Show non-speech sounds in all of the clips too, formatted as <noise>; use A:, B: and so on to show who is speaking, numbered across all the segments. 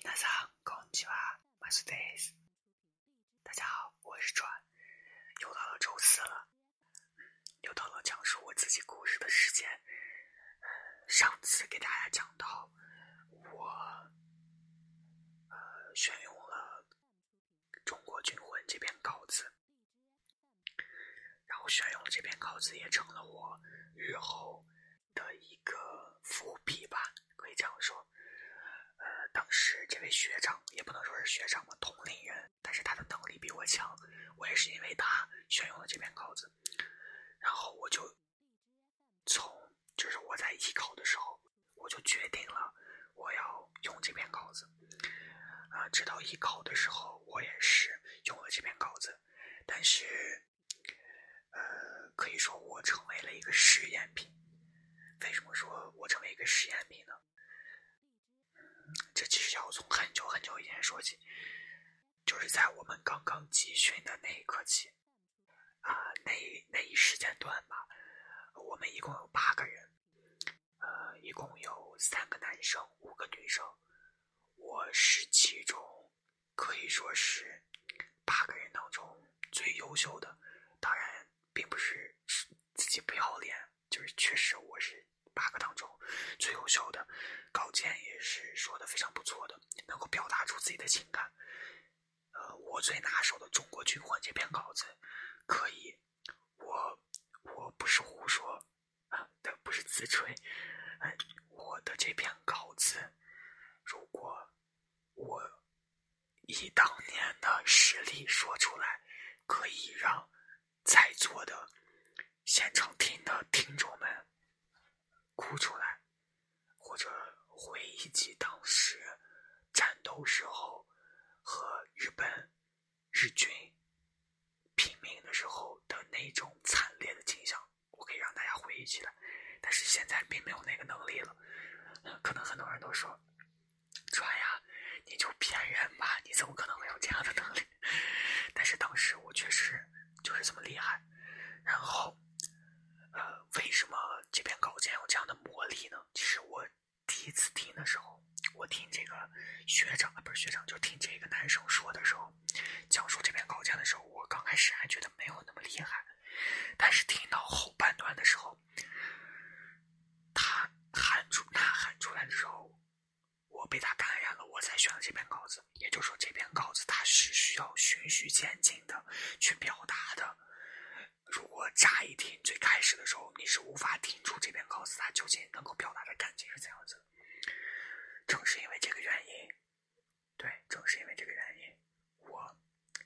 A: 皆さんこんにちは，马斯 days。大家好，我是川，又到了周四了，又到了讲述我自己故事的时间。上次给大家讲到，我呃选用了《中国军魂》这篇稿子，然后选用了这篇稿子也成了我日后的一个伏笔吧，可以这样说。 是，这位学长也不能说是学长吧，同龄人，但是他的能力比我强，我也是因为他选用了这篇稿子，然后我就从就是我在艺考的时候，我就决定了我要用这篇稿子，啊，直到艺考的时候，我也是用了这篇稿子，但是，呃，可以说我成为了一个试验品。为什么说我成为一个实验品呢？这其实要从很久很久以前说起，就是在我们刚刚集训的那一刻起，啊，那那一时间段吧，我们一共有八个人，呃，一共有三个男生，五个女生，我是其中可以说是八个人当中最优秀的，当然并不是自己不要脸，就是确实我是。八个当中最优秀的稿件也是说的非常不错的，能够表达出自己的情感。呃，我最拿手的《中国军魂》这篇稿子，可以，我我不是胡说啊，不是自吹，嗯，我的这篇稿子，如果我以当年的实力说出来，可以让在座的现场听的听众们。哭出来，或者回忆起当时战斗时候和日本日军拼命的时候的那种惨烈的景象，我可以让大家回忆起来。但是现在并没有那个能力了。可能很多人都说：“川呀，你就骗人吧，你怎么可能会有这样的能力？” <laughs> 但是当时我确实就是这么厉害。然后。呃，为什么这篇稿件有这样的魔力呢？其实我第一次听的时候，我听这个学长啊，不是学长，就听这个男生说的时候，讲述这篇稿件的时候，我刚开始还觉得没有那么厉害，但是听到后半段的时候，他喊出呐喊出来的时候，我被他感染了，我才选了这篇稿子。也就是说，这篇稿子它是需要循序渐进的去表达的。如果乍一听，最开始的时候你是无法听出这篇稿子它究竟能够表达的感情是怎样子。正是因为这个原因，对，正是因为这个原因，我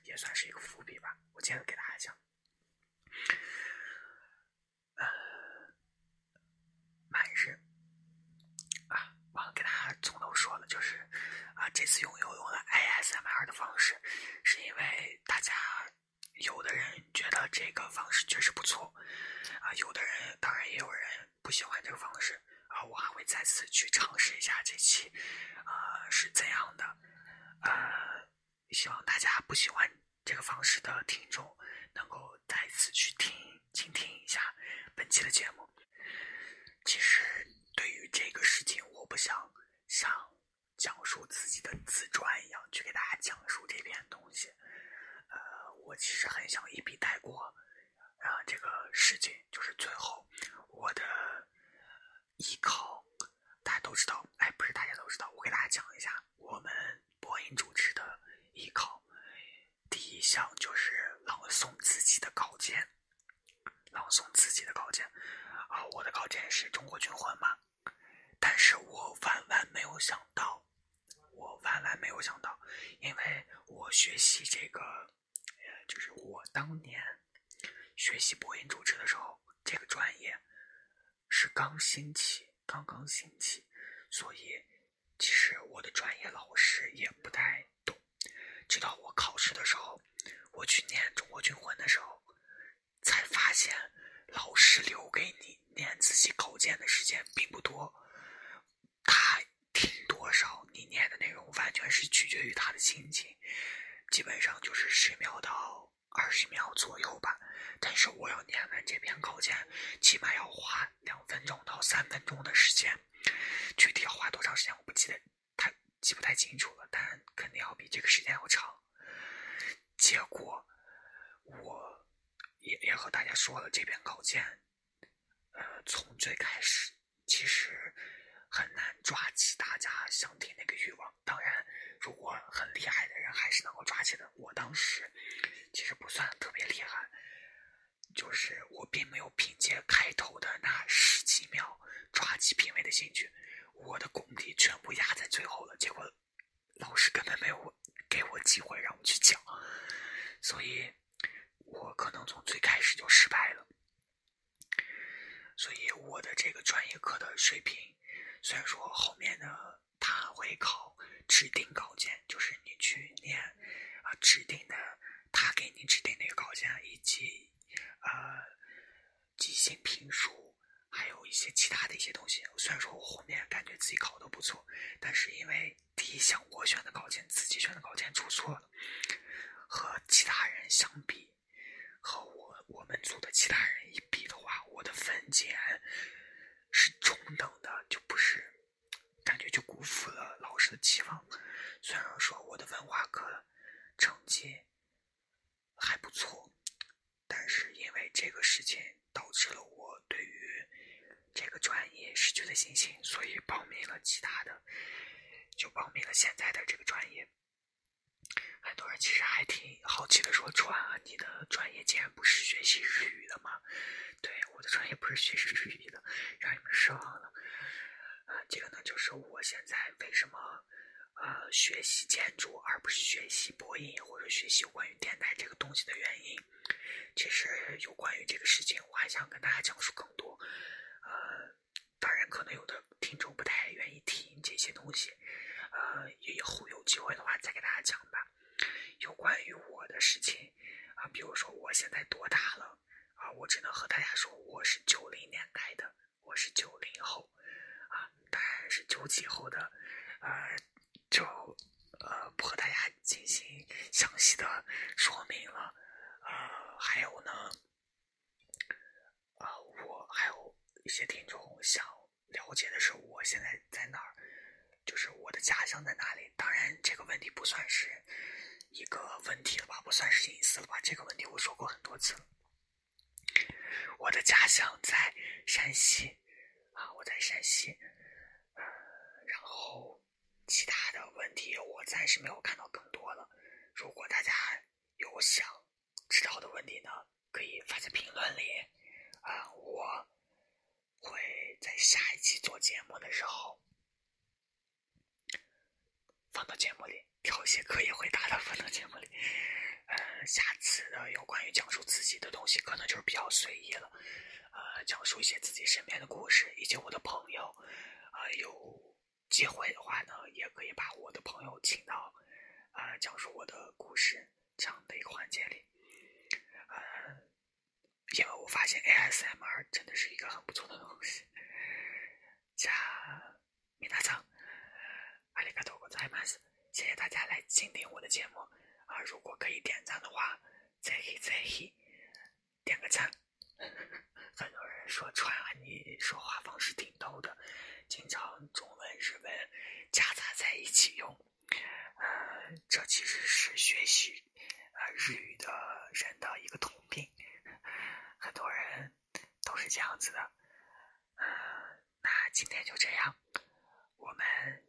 A: 也算是一个伏笔吧。我接着给大家讲，呃，满日啊，忘了给大家从头说了，就是啊，这次用又用了 ASMR 的方式，是因为大家。有的人觉得这个方式确实不错，啊，有的人当然也有人不喜欢这个方式，我还会再次去尝试一下这期，呃，是怎样的，呃，希望大家不喜欢这个方式的听众能够再次去听、倾听一下本期的节目。其实对于这个事情，我不想像讲述自己的自传一样去给大家讲述这篇东西。我其实很想一笔带过，啊，这个事情就是最后我的艺考，大家都知道，哎，不是大家都知道，我给大家讲一下，我们播音主持的艺考，第一项就是朗诵自己的稿件，朗诵自己的稿件，啊，我的稿件是中国军魂嘛，但是我万万没有想到，我万万没有想到，因为我学习这个。就是我当年学习播音主持的时候，这个专业是刚兴起，刚刚兴起，所以其实我的专业老师也不太懂。直到我考试的时候，我去念中国军魂的时候，才发现老师留给你念自己稿件的时间并不多，他听多少，你念的内容完全是取决于他的心情。基本上就是十秒到二十秒左右吧，但是我要念完这篇稿件，起码要花两分钟到三分钟的时间。具体要花多长时间，我不记得，太记不太清楚了。但肯定要比这个时间要长。结果我也和大家说了，这篇稿件，呃，从最开始其实很难抓起大家想听那个欲望。当然，如果很厉害的人还是能够抓起的。我当时其实不算特别厉害，就是我并没有凭借开头的那十几秒抓起评委的兴趣，我的功底全部压在最后了。结果老师根本没有给我机会让我去讲。所以，可能从最开始就失败了。所以我的这个专业课的水平，虽然说后面呢，他会考指定稿件，就是你去念啊指定的，他给你指定那个稿件，以及呃即兴评述，还有一些其他的一些东西。虽然说我后面感觉自己考的不错，但是因为第一项我选的稿件，自己选的稿件出错了。和其他人相比，和我我们组的其他人一比的话，我的分拣是中等的，就不是感觉就辜负了老师的期望。虽然说我的文化课成绩还不错，但是因为这个事情导致了我对于这个专业失去了信心，所以报名了其他的，就报名了现在的这个专业。很多人其实还挺好奇的，说：“川啊，你的专业竟然不是学习日语的吗？”对，我的专业不是学习日语的，让你们失望了。啊，这个呢，就是我现在为什么呃学习建筑而不是学习播音或者学习关于电台这个东西的原因。其实有关于这个事情，我还想跟大家讲述更多。呃，当然，可能有的听众不太愿意听这些东西。呃，以后有机会的话再给大家讲吧。有关于我的事情啊，比如说我现在多大了啊，我只能和大家说我是九零年代的，我是九零后啊，当然是九几后的，呃，就呃不和大家进行详细的说明了。呃，还有呢，啊，我还有一些听众想了解的是我现在在哪儿。就是我的家乡在哪里？当然，这个问题不算是一个问题了吧，不算是隐私了吧？这个问题我说过很多次了。我的家乡在山西啊，我在山西。呃，然后其他的问题我暂时没有看到更多了。如果大家有想知道的问题呢，可以发在评论里啊，我会在下一期做节目的时候。放到节目里，一些可以回答的放到节目里。呃，下次的有关于讲述自己的东西，可能就是比较随意了。呃，讲述一些自己身边的故事，以及我的朋友。呃，有机会的话呢，也可以把我的朋友请到，呃，讲述我的故事这样的一个环节里。呃，因为我发现 ASMR 真的是一个很不错的东西。加米娜桑。阿里嘎多，我在马斯，谢倾听我的节目啊！如果可以点赞的话，再再点个赞。<laughs> 很多人说川啊，你说话方式挺逗的，经常中文日文夹杂在一起用。呃，这其实是学习呃日语的人的一个通病，很多人都是这样子的。呃，那今天就这样，我们。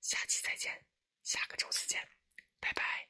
A: 下期再见，下个周四见拜拜。